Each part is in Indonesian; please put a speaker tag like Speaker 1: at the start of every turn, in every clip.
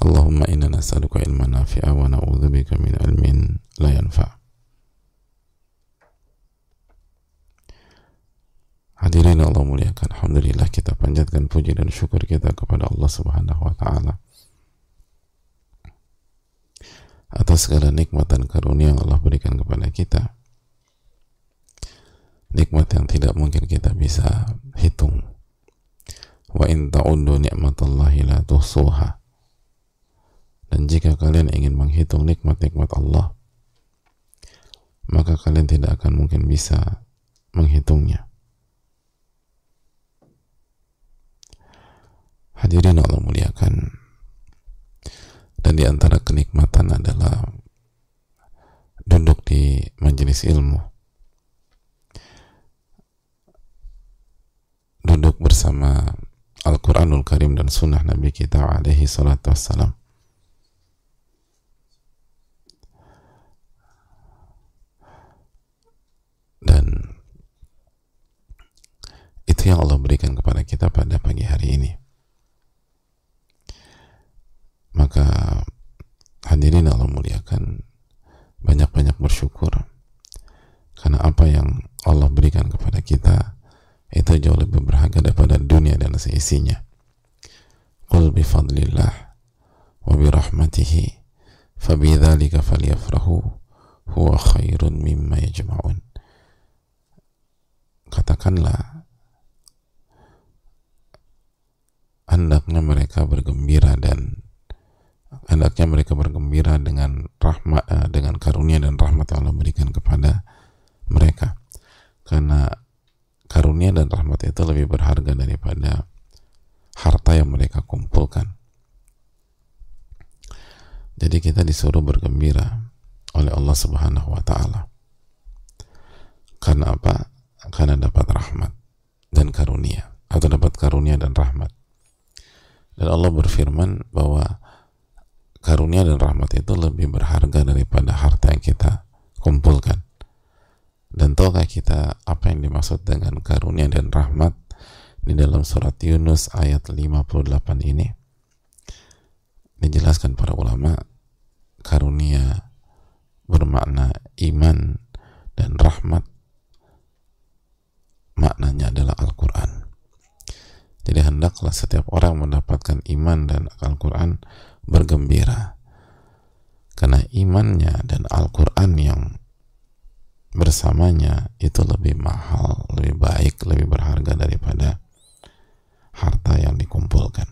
Speaker 1: Allahumma inna nas'aluka ilman nafi'a wa na'udzubika min ilmin la yanfa'. Hadirin Allah muliakan Alhamdulillah kita panjatkan puji dan syukur kita kepada Allah subhanahu wa ta'ala atas segala nikmat dan karunia yang Allah berikan kepada kita. Nikmat yang tidak mungkin kita bisa hitung. Wa in ta'uddu ni'matallahi la tuhsuha dan jika kalian ingin menghitung nikmat-nikmat Allah, maka kalian tidak akan mungkin bisa menghitungnya. Hadirin Allah muliakan. Dan di antara kenikmatan adalah duduk di majelis ilmu. Duduk bersama Al-Quranul Karim dan Sunnah Nabi kita alaihi salatu wassalam dan itu yang Allah berikan kepada kita pada pagi hari ini. Maka hadirin Allah muliakan banyak-banyak bersyukur karena apa yang Allah berikan kepada kita itu jauh lebih berharga daripada dunia dan seisinya. Qul bifadlillah wa birahmatihi fabidzalika falyafrahu huwa khairun mimma yajma'un katakanlah hendaknya mereka bergembira dan hendaknya mereka bergembira dengan rahmat eh, dengan karunia dan rahmat yang Allah berikan kepada mereka. Karena karunia dan rahmat itu lebih berharga daripada harta yang mereka kumpulkan. Jadi kita disuruh bergembira oleh Allah Subhanahu wa taala. Karena apa karena dapat rahmat dan karunia atau dapat karunia dan rahmat. Dan Allah berfirman bahwa karunia dan rahmat itu lebih berharga daripada harta yang kita kumpulkan. Dan tahukah kita apa yang dimaksud dengan karunia dan rahmat di dalam surat Yunus ayat 58 ini? Dijelaskan para ulama karunia bermakna iman dan rahmat maknanya adalah Al-Quran. Jadi hendaklah setiap orang mendapatkan iman dan Al-Quran bergembira. Karena imannya dan Al-Quran yang bersamanya itu lebih mahal, lebih baik, lebih berharga daripada harta yang dikumpulkan.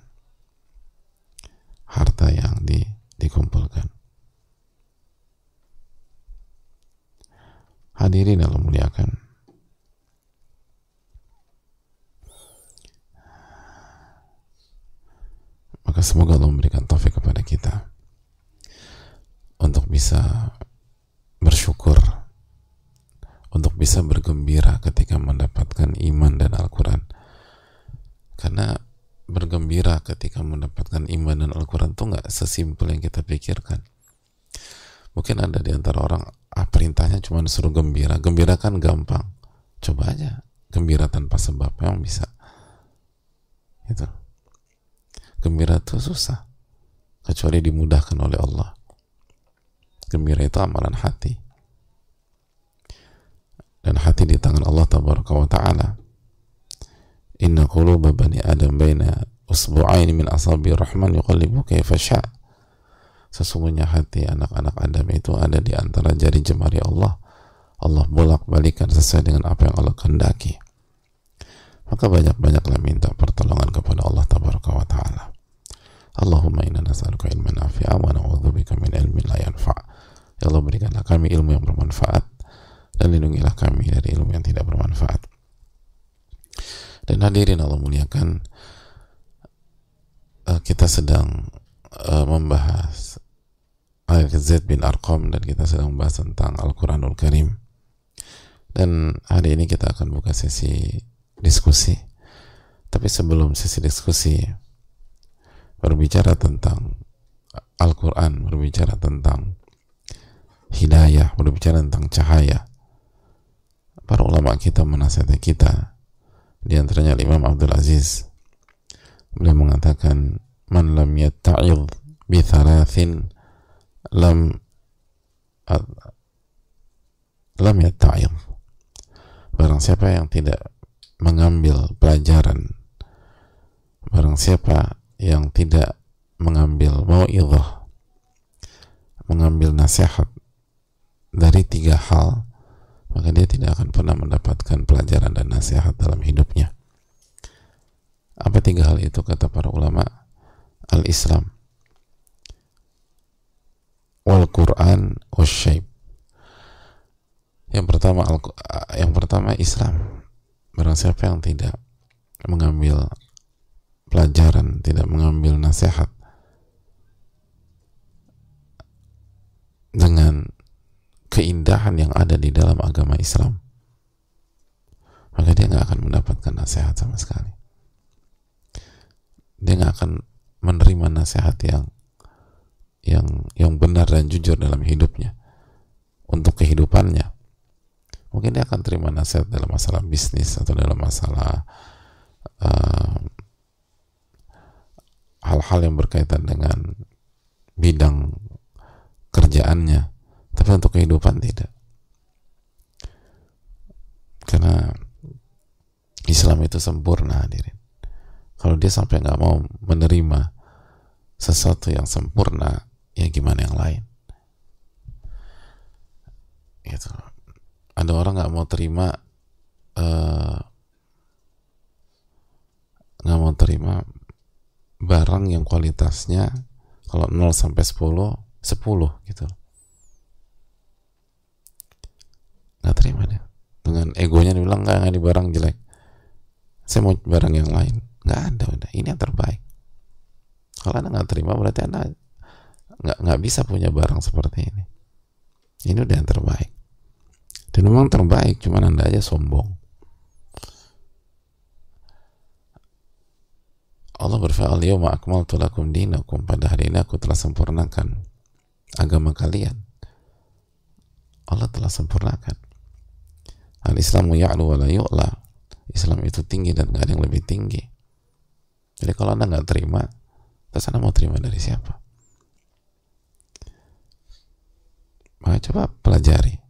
Speaker 1: Harta yang di, dikumpulkan. Hadirin dalam muliakan. Maka semoga Allah memberikan taufik kepada kita untuk bisa bersyukur, untuk bisa bergembira ketika mendapatkan iman dan Al-Quran. Karena bergembira ketika mendapatkan iman dan Al-Quran itu nggak sesimpel yang kita pikirkan. Mungkin ada di antara orang, ah perintahnya cuma disuruh gembira. Gembira kan gampang. Coba aja gembira tanpa sebab, memang bisa. Itu gembira itu susah. Kecuali dimudahkan oleh Allah. Gembira itu amalan hati. Dan hati di tangan Allah tabaraka wa ta'ala. Inna quluba bani adam baina usbu'aini min asabi rahman yuqallibu kaifa sesungguhnya hati anak-anak Adam itu ada di antara jari jemari Allah. Allah bolak-balikan sesuai dengan apa yang Allah kehendaki maka banyak-banyaklah minta pertolongan kepada Allah tabaraka wa ta'ala. Allahumma inna nas'aluka ilman nafi'a wa na'udzubika min ilmin la yanfa' Ya Allah berikanlah kami ilmu yang bermanfaat dan lindungilah kami dari ilmu yang tidak bermanfaat. Dan hadirin Allah muliakan uh, kita sedang uh, membahas Zaid bin Arqam dan kita sedang membahas tentang Al-Quranul Karim. Dan hari ini kita akan buka sesi diskusi. Tapi sebelum sesi diskusi berbicara tentang Al-Quran berbicara tentang hidayah berbicara tentang cahaya. Para ulama kita menasihati kita di antaranya Imam Abdul Aziz beliau mengatakan man lam yatta'id bi thalathin lam lam yatta'id barang siapa yang tidak mengambil pelajaran. Barang siapa yang tidak mengambil mau'idhah mengambil nasihat dari tiga hal maka dia tidak akan pernah mendapatkan pelajaran dan nasihat dalam hidupnya. Apa tiga hal itu kata para ulama? al-Islam wal Quran wasyaib yang pertama yang pertama Islam barang siapa yang tidak mengambil pelajaran tidak mengambil nasihat dengan keindahan yang ada di dalam agama Islam maka dia nggak akan mendapatkan nasihat sama sekali. Dia nggak akan menerima nasihat yang yang yang benar dan jujur dalam hidupnya untuk kehidupannya mungkin dia akan terima nasihat dalam masalah bisnis atau dalam masalah uh, hal-hal yang berkaitan dengan bidang kerjaannya. Tapi untuk kehidupan tidak. Karena Islam itu sempurna hadirin. Kalau dia sampai nggak mau menerima sesuatu yang sempurna ya gimana yang lain? Gitu ada orang nggak mau terima eh, nggak uh, mau terima barang yang kualitasnya kalau 0 sampai 10 10 gitu. Nggak terima dia. Dengan egonya dia bilang nggak di barang jelek. Saya mau barang yang lain. Nggak ada udah. Ini yang terbaik. Kalau anda nggak terima berarti anda nggak nggak bisa punya barang seperti ini. Ini udah yang terbaik dan memang terbaik cuman anda aja sombong. Allah berfirman Yawma akmaltu lakum dinakum. Pada hari ini aku telah sempurnakan agama kalian. Allah telah sempurnakan. Al-Islamu ya'lu wa la yu'la. Islam itu tinggi dan gak ada yang lebih tinggi. Jadi kalau anda nggak terima terus anda mau terima dari siapa? Maka coba pelajari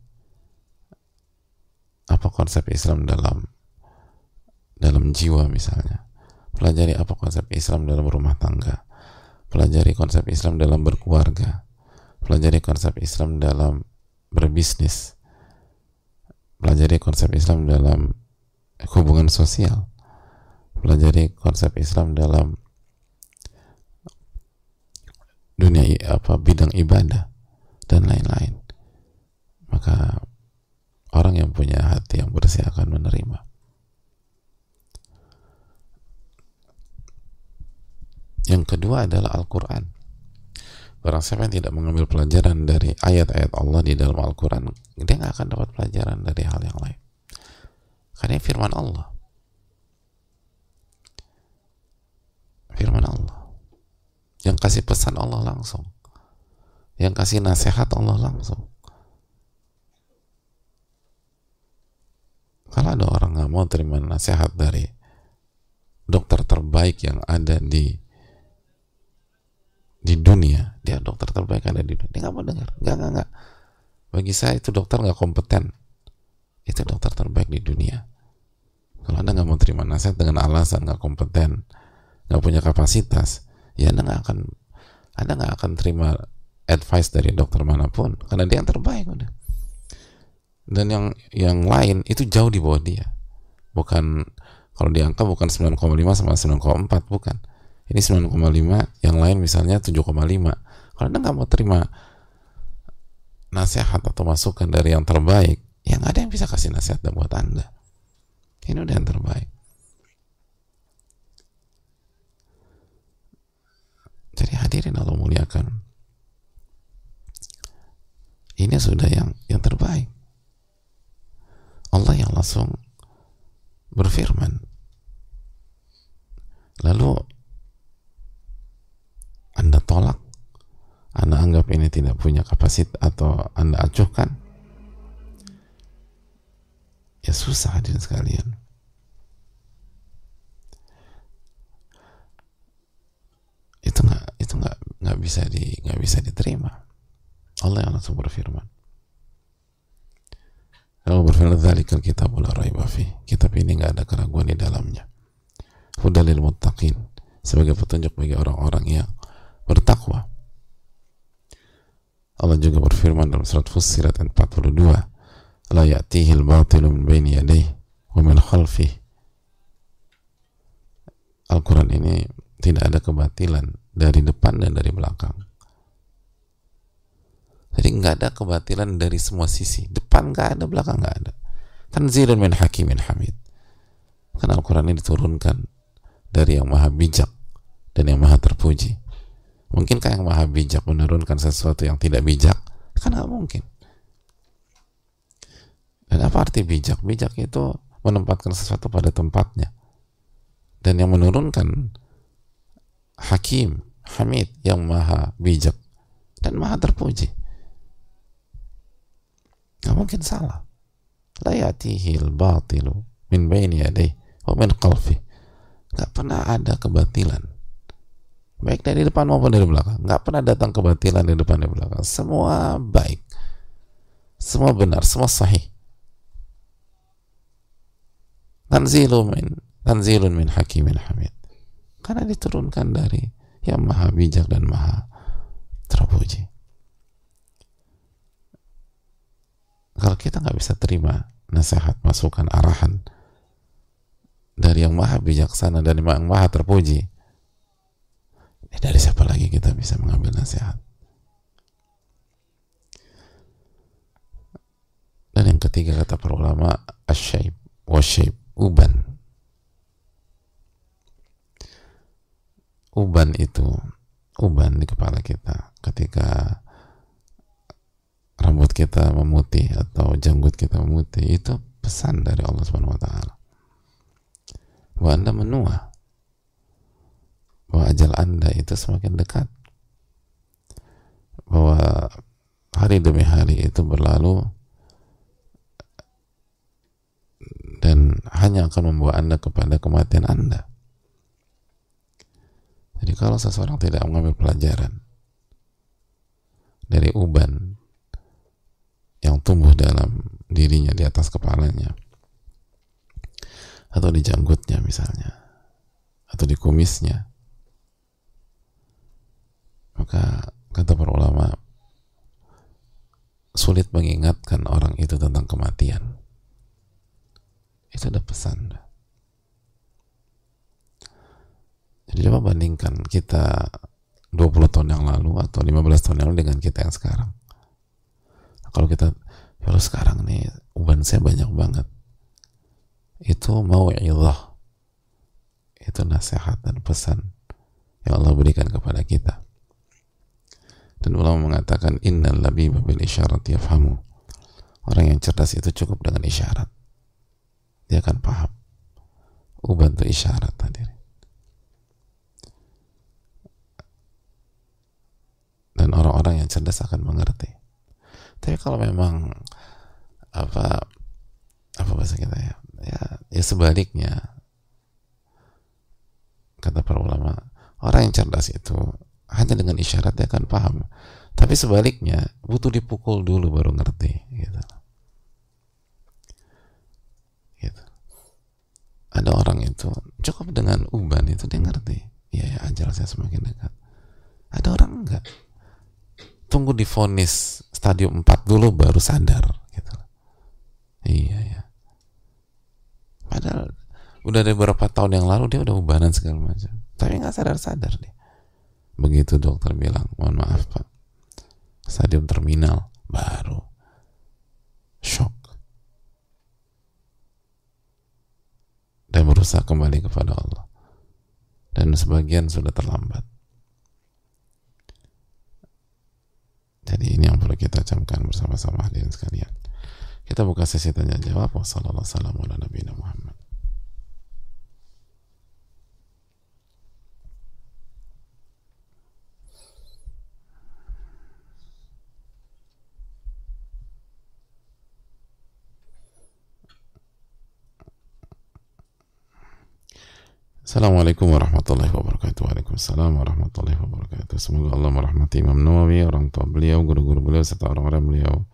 Speaker 1: apa konsep Islam dalam dalam jiwa misalnya. Pelajari apa konsep Islam dalam rumah tangga. Pelajari konsep Islam dalam berkeluarga. Pelajari konsep Islam dalam berbisnis. Pelajari konsep Islam dalam hubungan sosial. Pelajari konsep Islam dalam dunia apa bidang ibadah dan lain-lain. Maka orang yang punya hati yang bersih akan menerima. Yang kedua adalah Al-Quran. Barang siapa yang tidak mengambil pelajaran dari ayat-ayat Allah di dalam Al-Quran dia nggak akan dapat pelajaran dari hal yang lain. Karena firman Allah. Firman Allah. Yang kasih pesan Allah langsung. Yang kasih nasihat Allah langsung kalau ada orang nggak mau terima nasihat dari dokter terbaik yang ada di di dunia. Dia dokter terbaik ada di dunia. Dia nggak mau dengar. Nggak nggak nggak. Bagi saya itu dokter nggak kompeten. Itu dokter terbaik di dunia. Kalau anda nggak mau terima nasihat dengan alasan nggak kompeten nggak punya kapasitas ya anda nggak akan anda nggak akan terima advice dari dokter mana pun. Karena dia yang terbaik udah dan yang yang lain itu jauh di bawah dia. Bukan kalau diangka bukan 9,5 sama 9,4 bukan. Ini 9,5 yang lain misalnya 7,5 kalau anda nggak mau terima nasihat atau masukan dari yang terbaik yang ada yang bisa kasih nasihat buat anda. Ini udah yang terbaik. Jadi hadirin Allah muliakan. ya sudah yang yang terbaik Allah yang langsung berfirman. Lalu anda tolak? Anda anggap ini tidak punya kapasitas atau anda acuhkan? Ya susah hadirin sekalian. Itu nggak itu nggak nggak bisa di nggak bisa diterima. Allah yang langsung berfirman Allah berfirman dzalikal kitab la raiba fi. Kitab ini nggak ada keraguan di dalamnya. Hudalil muttaqin. Sebagai petunjuk bagi orang-orang yang bertakwa. Allah juga berfirman dalam surat Fussilat 42 la ya'tihi al-batilu min baini yadayhi wa min khalfihi. Al-Quran ini tidak ada kebatilan dari depan dan dari belakang. Jadi nggak ada kebatilan dari semua sisi. Depan nggak ada, belakang nggak ada. Tanzilun min hakimin hamid. Karena Al-Quran ini diturunkan dari yang maha bijak dan yang maha terpuji. Mungkinkah yang maha bijak menurunkan sesuatu yang tidak bijak? Kan nggak mungkin. Dan apa arti bijak? Bijak itu menempatkan sesuatu pada tempatnya. Dan yang menurunkan Hakim, Hamid yang maha bijak dan maha terpuji. Gak mungkin salah. La yatihi batilu min baini yadayhi wa min qalfi. Gak pernah ada kebatilan. Baik dari depan maupun dari belakang. Gak pernah datang kebatilan dari depan dan belakang. Semua baik. Semua benar, semua sahih. Tanzilun min tanzilun min hakimin hamid karena diturunkan dari yang maha bijak dan maha terpuji kalau kita nggak bisa terima nasihat masukan arahan dari yang maha bijaksana dan yang maha terpuji eh, dari siapa lagi kita bisa mengambil nasihat? Dan yang ketiga kata para ulama asyaib wasyaib uban. Uban itu uban di kepala kita ketika kita memutih atau janggut kita memutih itu pesan dari Allah Subhanahu wa taala. Bahwa Anda menua. Bahwa ajal Anda itu semakin dekat. Bahwa hari demi hari itu berlalu dan hanya akan membawa Anda kepada kematian Anda. Jadi kalau seseorang tidak mengambil pelajaran dari uban yang tumbuh dalam dirinya di atas kepalanya. Atau di janggutnya misalnya. Atau di kumisnya. Maka kata para ulama sulit mengingatkan orang itu tentang kematian. Itu ada pesan. Jadi coba bandingkan kita 20 tahun yang lalu atau 15 tahun yang lalu dengan kita yang sekarang. Kalau kita, kalau sekarang nih uban saya banyak banget. Itu mau ilah. Itu nasihat dan pesan yang Allah berikan kepada kita. Dan ulama mengatakan innal labiba bil isyarat yafhamu. Orang yang cerdas itu cukup dengan isyarat. Dia akan paham. Uban itu isyarat tadi. dan orang-orang yang cerdas akan mengerti tapi kalau memang apa apa bahasa kita ya ya, ya sebaliknya kata para ulama orang yang cerdas itu hanya dengan isyarat dia akan paham. Tapi sebaliknya butuh dipukul dulu baru ngerti gitu. Gitu. Ada orang itu cukup dengan uban itu dia ngerti. Ya ya ajal saya semakin dekat. Ada orang enggak tunggu difonis stadium 4 dulu baru sadar gitu. Iya ya. Padahal udah dari beberapa tahun yang lalu dia udah ubanan segala macam. Tapi nggak sadar-sadar dia. Begitu dokter bilang, mohon maaf pak, stadium terminal baru shock dan berusaha kembali kepada Allah. Dan sebagian sudah terlambat. Jadi ini yang perlu kita camkan bersama-sama hadirin sekalian. Kita buka sesi tanya jawab. Wassalamualaikum warahmatullahi wabarakatuh. Assalamualaikum warahmatullahi wabarakatuh. Waalaikumsalam warahmatullahi wabarakatuh. Semoga Allah merahmati Imam Nawawi Orang tua beliau, guru-guru beliau Serta orang-orang beliau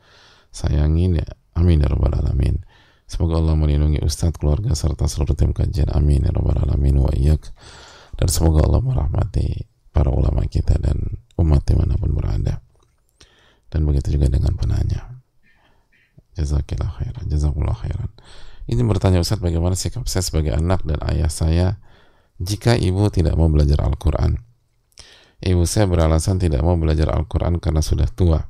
Speaker 1: Sayangi ya. Amin ya Rabbal Alamin. Semoga Allah melindungi Ustadz, keluarga Serta seluruh tim kajian. Amin ya Rabbal Alamin. Wa iyak Dan semoga Allah merahmati Para ulama kita dan umat di mana pun berada. Dan begitu juga dengan penanya. Jazakillah khairan Jazakullah khairan. Ini bertanya Ustadz bagaimana sikap saya sebagai anak dan ayah saya jika ibu tidak mau belajar Al-Quran. Ibu saya beralasan tidak mau belajar Al-Quran karena sudah tua.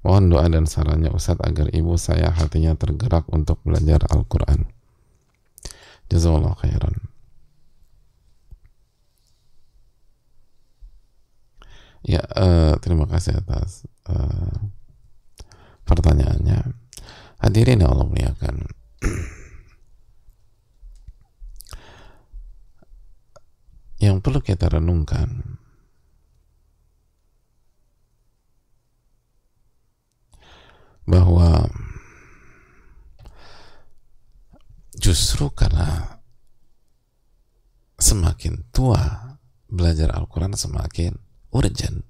Speaker 1: Mohon doa dan sarannya Ustadz agar ibu saya hatinya tergerak untuk belajar Al-Quran. Jazakallah khairan. Ya, uh, terima kasih atas uh, pertanyaannya. Hadirin yang Allah muliakan. yang perlu kita renungkan bahwa justru karena semakin tua belajar Al-Quran semakin urgent.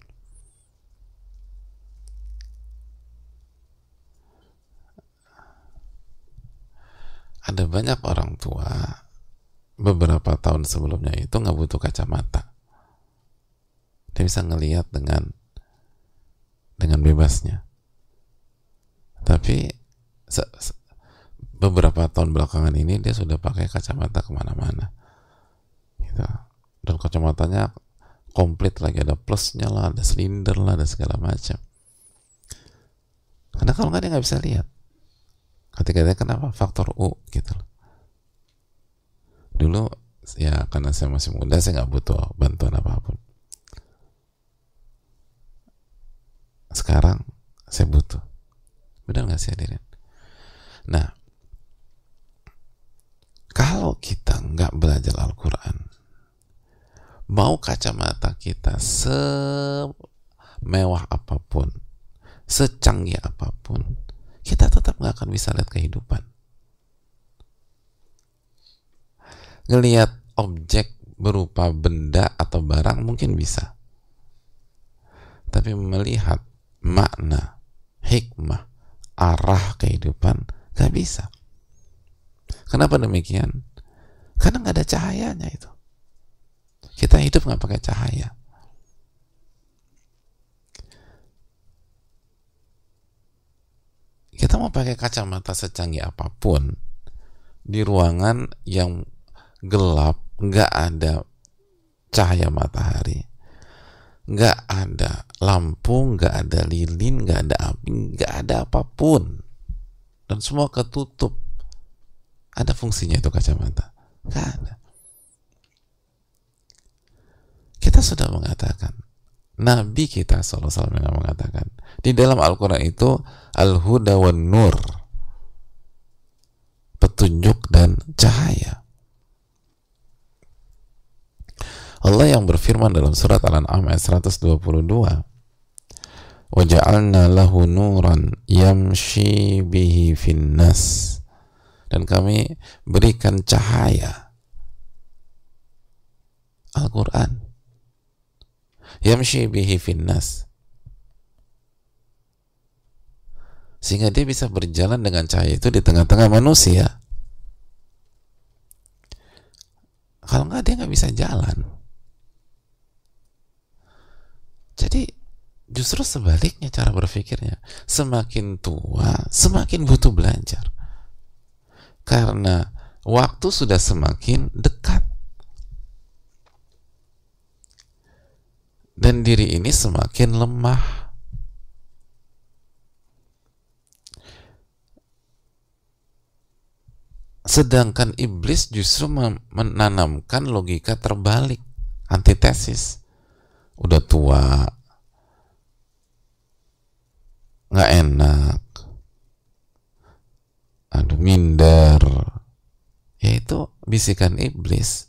Speaker 1: Ada banyak orang tua beberapa tahun sebelumnya itu nggak butuh kacamata. Dia bisa ngelihat dengan dengan bebasnya. Tapi se, se, beberapa tahun belakangan ini dia sudah pakai kacamata ke mana-mana. Gitu. dan kacamatanya komplit lagi. Ada plusnya lah ada silinder lah ada segala macam. Karena kalau nggak dia nggak bisa lihat. Ketika dia kenapa faktor U gitu loh dulu ya karena saya masih muda saya nggak butuh bantuan apa pun. Sekarang saya butuh. Benar nggak sih hadirin? Nah kalau kita nggak belajar Al-Quran mau kacamata kita semewah apa pun secanggih apa pun kita tetap nggak akan bisa lihat kehidupan ngelihat objek berupa benda atau barang mungkin bisa. Tapi melihat makna hikmah arah kehidupan gak bisa. Kenapa demikian? Karena nggak ada cahayanya itu. Kita hidup nggak pakai cahaya. Kita mau pakai kacamata secanggih apa pun di ruangan yang gelap, nggak ada cahaya matahari, nggak ada lampu, nggak ada lilin, nggak ada api, nggak ada apa pun, dan semua ketutup. Ada fungsinya itu kacamata? Nggak ada. Kita sudah mengatakan, Nabi kita SAW mengatakan, di dalam Al-Quran itu Al-Huda wa Nur, petunjuk dan cahaya. Allah yang berfirman dalam surat Al-An'am ayat 122 waja'alna lahu nuran yamshi bihi finnas. Dan kami berikan cahaya. Al-Quran. Yamshi bihi finnas. Sehingga dia bisa berjalan dengan cahaya itu di tengah-tengah manusia. Kalau nggak dia nggak bisa jalan Jadi justru sebaliknya cara berpikirnya. Semakin tua, semakin butuh belajar. Karena waktu sudah semakin dekat. Dan diri ini semakin lemah. Sedangkan iblis justru menanamkan logika terbalik, antitesis udah tua. Nggak enak. Aduh minder. Yaitu bisikan iblis.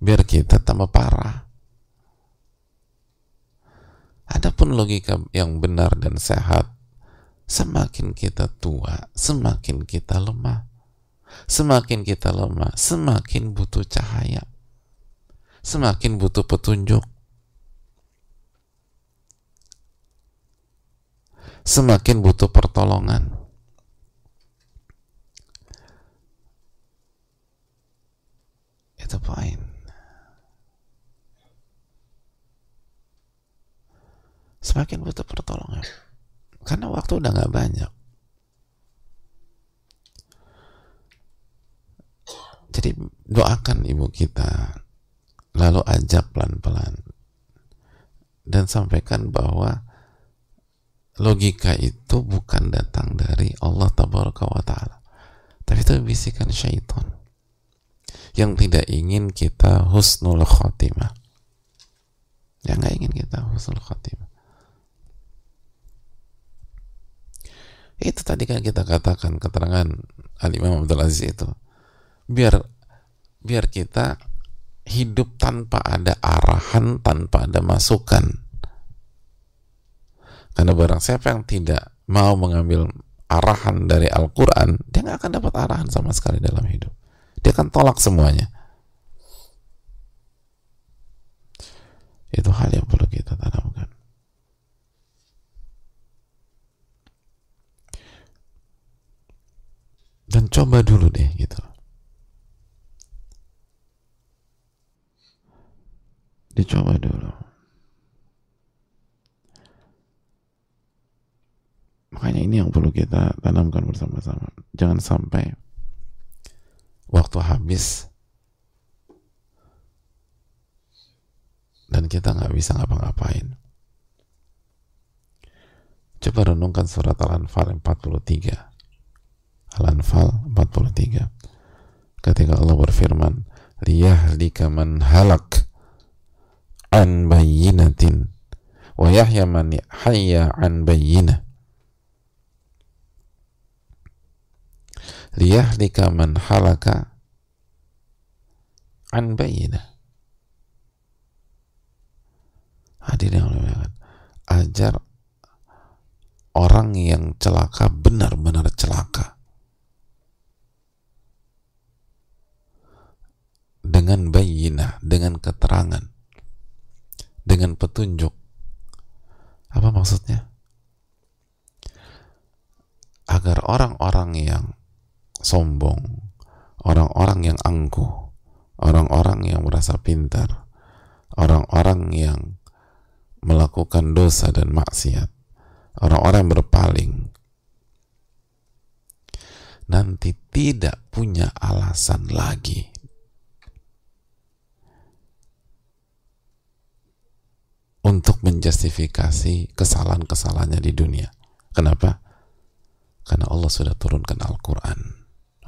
Speaker 1: Biar kita tambah parah. Adapun logika yang benar dan sehat semakin kita tua semakin kita lemah. Semakin kita lemah semakin butuh cahaya. Semakin butuh petunjuk semakin butuh pertolongan. Itu poin. Semakin butuh pertolongan. Karena waktu udah gak banyak. Jadi doakan ibu kita, lalu ajak pelan-pelan, dan sampaikan bahwa logika itu bukan datang dari Allah tabaraka wa ta'ala. Tapi itu bisikan syaitan. Yang tidak ingin kita husnul khotimah yang nggak ingin kita husnul khotimah itu tadi kan kita katakan keterangan Al-Imam Abdul Aziz itu. Biar biar kita hidup tanpa ada arahan tanpa ada masukan karena barang siapa yang tidak mau mengambil arahan dari Al-Quran, dia nggak akan dapat arahan sama sekali dalam hidup. Dia akan tolak semuanya. Itu hal yang perlu kita tanamkan. Dan coba dulu deh gitu. Dicoba dulu. Makanya ini yang perlu kita tanamkan bersama-sama. Jangan sampai waktu habis dan kita nggak bisa ngapa-ngapain. Coba renungkan surat Al-Anfal 43. Al-Anfal 43. Ketika Allah berfirman, liyahlika man halak an bayyinatin wa yahya man hayya an bayyinah liyahlika man halaka an bayinah hadirin yang ajar orang yang celaka benar-benar celaka. Dengan bayinah dengan keterangan dengan petunjuk. Apa maksudnya? Agar orang-orang yang sombong, orang-orang yang angkuh, orang-orang yang merasa pintar, orang-orang yang melakukan dosa dan maksiat, orang-orang yang berpaling, nanti tidak punya alasan lagi. Untuk menjustifikasi kesalahan-kesalahannya di dunia. Kenapa? Karena Allah sudah turunkan Al-Quran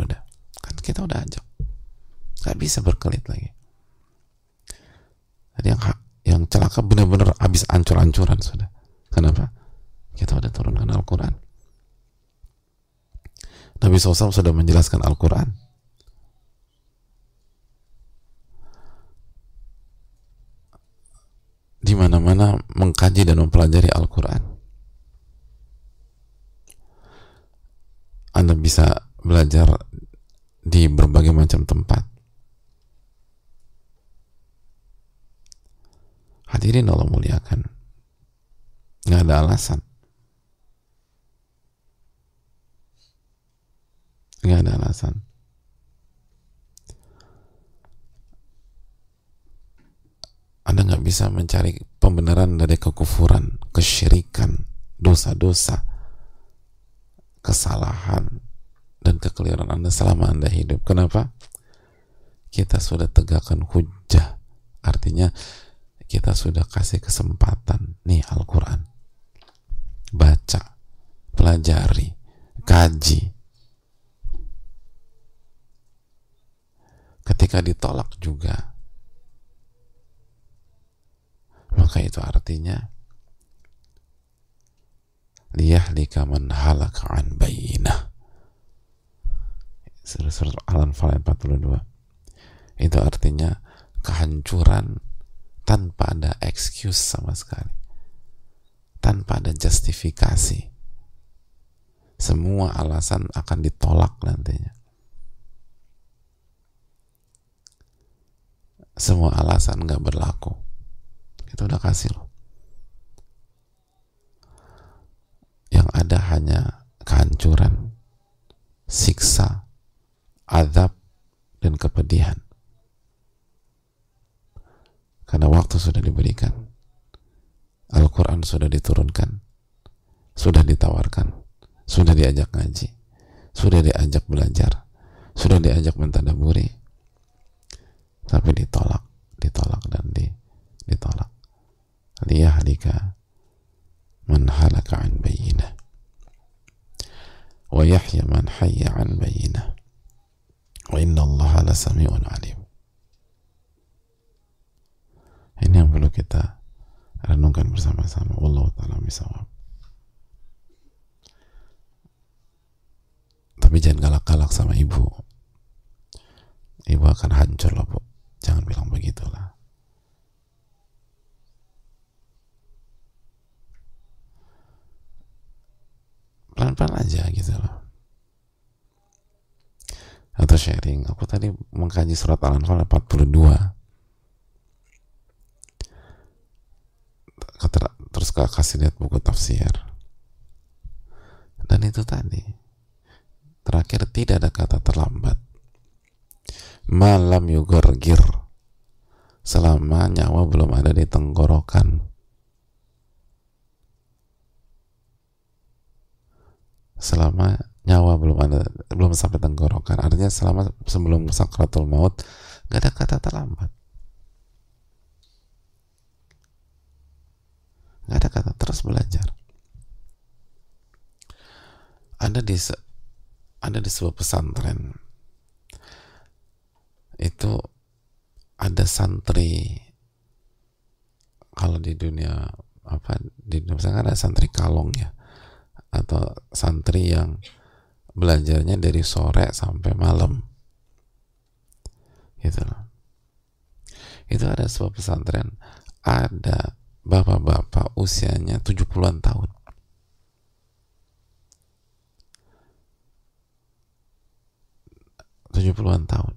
Speaker 1: udah. Kan kita udah ajak. Nggak bisa berkelit lagi. Jadi yang yang celaka benar-benar habis ancur-ancuran sudah. Kenapa? Kita udah turunkan Al-Quran. Nabi SAW sudah menjelaskan Al-Quran. Di mana-mana mengkaji dan mempelajari Al-Quran. Anda bisa belajar di berbagai macam tempat. Hadirin Allah muliakan. Nggak ada alasan. Nggak ada alasan. Anda nggak bisa mencari pembenaran dari kekufuran, kesyirikan, dosa-dosa, kesalahan, dan kekeliruan Anda selama Anda hidup. Kenapa? Kita sudah tegakkan hujah. Artinya kita sudah kasih kesempatan. Nih Al-Quran. Baca. Pelajari. Kaji. Ketika ditolak juga. Maka itu artinya liyahlika man halaka an bayinah surat Al-Anfal 42 itu artinya kehancuran tanpa ada excuse sama sekali. Tanpa ada justifikasi. Semua alasan akan ditolak nantinya. Semua alasan nggak berlaku. Itu udah kasih loh. Yang ada hanya kehancuran siksa azab dan kepedihan. Karena waktu sudah diberikan. Al-Quran sudah diturunkan. Sudah ditawarkan. Sudah diajak ngaji. Sudah diajak belajar. Sudah diajak mentadaburi. Tapi ditolak. Ditolak dan di, ditolak. Liyahlika man halaka an bayinah yahya man hayya an wa inna allaha la sami'un alim ini yang perlu kita renungkan bersama-sama. Allah taala misawab. Tapi jangan galak-galak sama ibu. Ibu akan hancur loh, Bu. Jangan bilang begitulah. Pelan-pelan aja gitu loh. Atau sharing. Aku tadi mengkaji surat Al-Anfal 42 terus kasih lihat buku tafsir. Dan itu tadi. Terakhir tidak ada kata terlambat. Malam yugorgir selama nyawa belum ada di tenggorokan. Selama nyawa belum ada belum sampai tenggorokan. Artinya selama sebelum sakratul maut nggak ada kata terlambat. Nggak ada kata terus belajar. Ada di ada di sebuah pesantren. Itu ada santri kalau di dunia apa di misalkan ada santri kalong ya atau santri yang belajarnya dari sore sampai malam. Gitu loh. Itu ada sebuah pesantren. Ada bapak-bapak usianya 70-an tahun. tujuh puluhan tahun.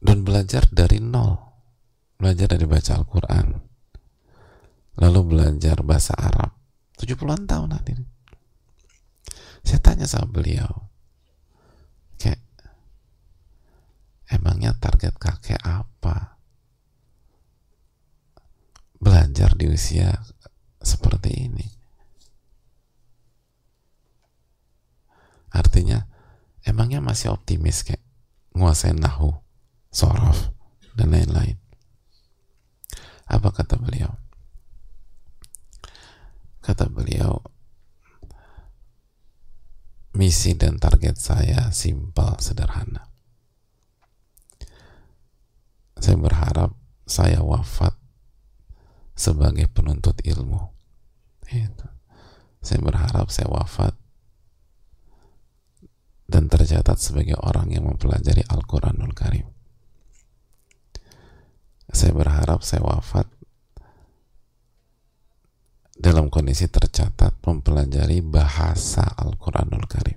Speaker 1: Dan belajar dari nol. Belajar dari baca Al-Quran. Lalu belajar bahasa Arab. tujuh puluhan tahun hadirin saya tanya sama beliau kayak emangnya target kakek apa belajar di usia seperti ini. Artinya, emangnya masih optimis kayak nguasain nahu, sorof, dan lain-lain. Apa kata beliau? Kata beliau, misi dan target saya simpel, sederhana. Saya berharap saya wafat sebagai penuntut ilmu. Itu. Saya berharap saya wafat dan tercatat sebagai orang yang mempelajari Al-Quranul Karim. Saya berharap saya wafat dalam kondisi tercatat mempelajari bahasa Al-Quranul Karim.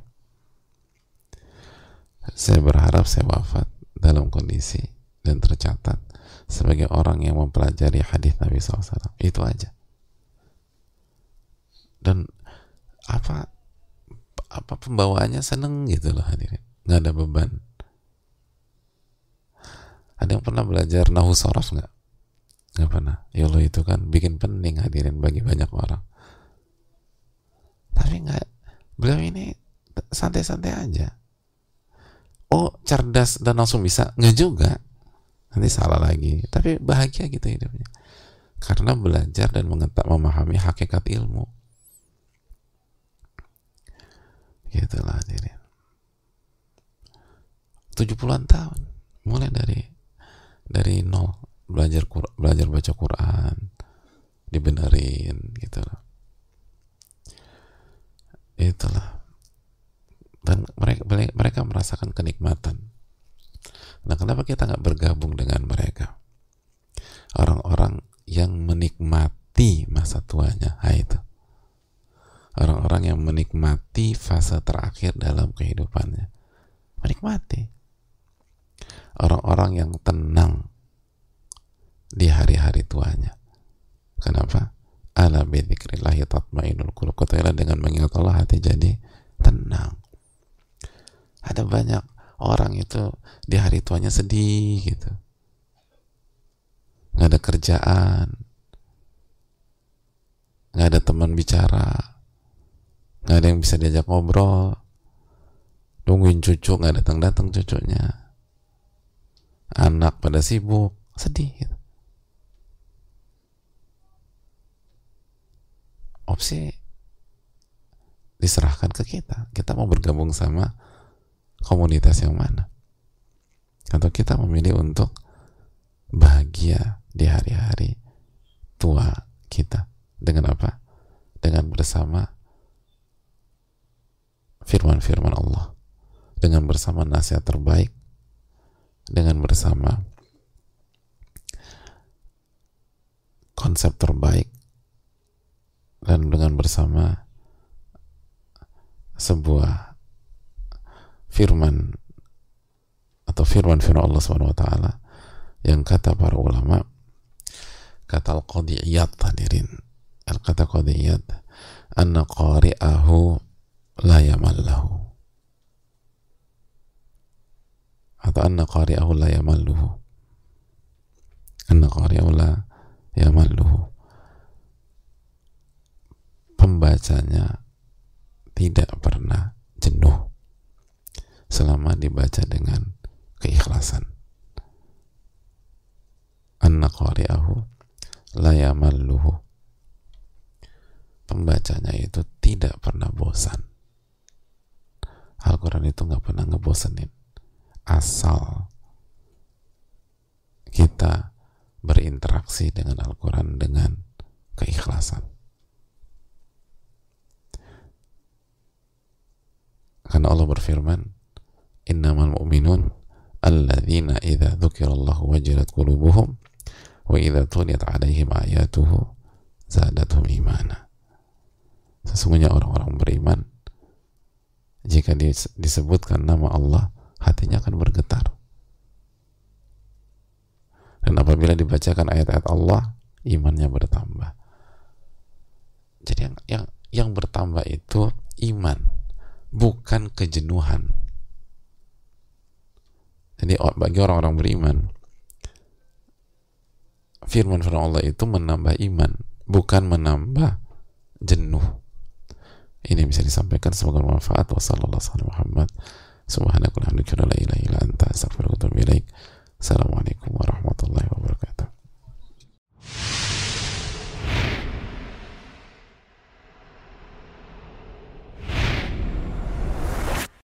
Speaker 1: Saya berharap saya wafat dalam kondisi dan tercatat sebagai orang yang mempelajari hadis Nabi SAW itu aja. Dan apa apa pembawaannya seneng gitu loh hadirin. Nggak ada beban. Ada yang pernah belajar nahu sorof nggak nggak pernah. Ya Allah itu kan bikin pening hadirin bagi banyak orang. Tapi nggak beliau ini santai-santai aja. Oh cerdas dan langsung bisa. Nggak juga. Nanti salah lagi. Tapi bahagia gitu hidupnya. Karena belajar dan mengetak memahami hakikat ilmu. Gitulah jadi 70-an tahun. Mulai dari dari nol belajar belajar baca Quran dibenerin gitu loh. Itulah. Dan mereka mereka merasakan kenikmatan. Nah kenapa kita nggak bergabung dengan mereka? Orang-orang yang menikmati masa tuanya. Nah, itu. Orang-orang yang menikmati fase terakhir dalam kehidupannya. Menikmati. Orang-orang yang tenang di hari-hari tuanya. Kenapa? Ala bidzikrillahi tatmainul qulub. Katakanlah dengan mengingat Allah hati jadi tenang. Ada banyak orang itu di hari tuanya sedih gitu. Nggak ada kerjaan. Nggak ada teman bicara. Nggak ada yang bisa diajak ngobrol. Nungguin cucu nggak datang datang cucunya. Anak pada sibuk sedih gitu. Opsi diserahkan ke kita. Kita mau bergabung sama komunitas yang mana? Atau kita memilih untuk bahagia di hari-hari tua kita? Dengan apa? Dengan bersama firman-firman Allah. Dengan bersama nasihat terbaik. Dengan bersama konsep terbaik dan dengan bersama sebuah firman atau firman-firman Allah Subhanahu wa taala yang kata para ulama kata al-qadiyat hadirin. Al kata qadiyat anna qari'ahu la yamallahu. Atau anna qari'ahu la yamalluhu. Anna qari'ahu la yamalluhu pembacanya tidak pernah jenuh selama dibaca dengan keikhlasan. Anna qari'ahu la yamalluhu. Pembacanya itu tidak pernah bosan. Al-Quran itu nggak pernah ngebosenin. Asal kita berinteraksi dengan Al-Quran dengan keikhlasan. Karena Allah berfirman, "Innamal mu'minun alladzina idza dzukirallahu wajilat qulubuhum wa idza tuliyat 'alaihim ayatuhu zadatuhum imana." Sesungguhnya orang-orang beriman jika disebutkan nama Allah, hatinya akan bergetar. Dan apabila dibacakan ayat-ayat Allah, imannya bertambah. Jadi yang yang yang bertambah itu iman bukan kejenuhan. Jadi bagi orang-orang beriman, firman firman Allah itu menambah iman, bukan menambah jenuh. Ini bisa disampaikan semoga bermanfaat. Wassalamualaikum warahmatullahi wabarakatuh.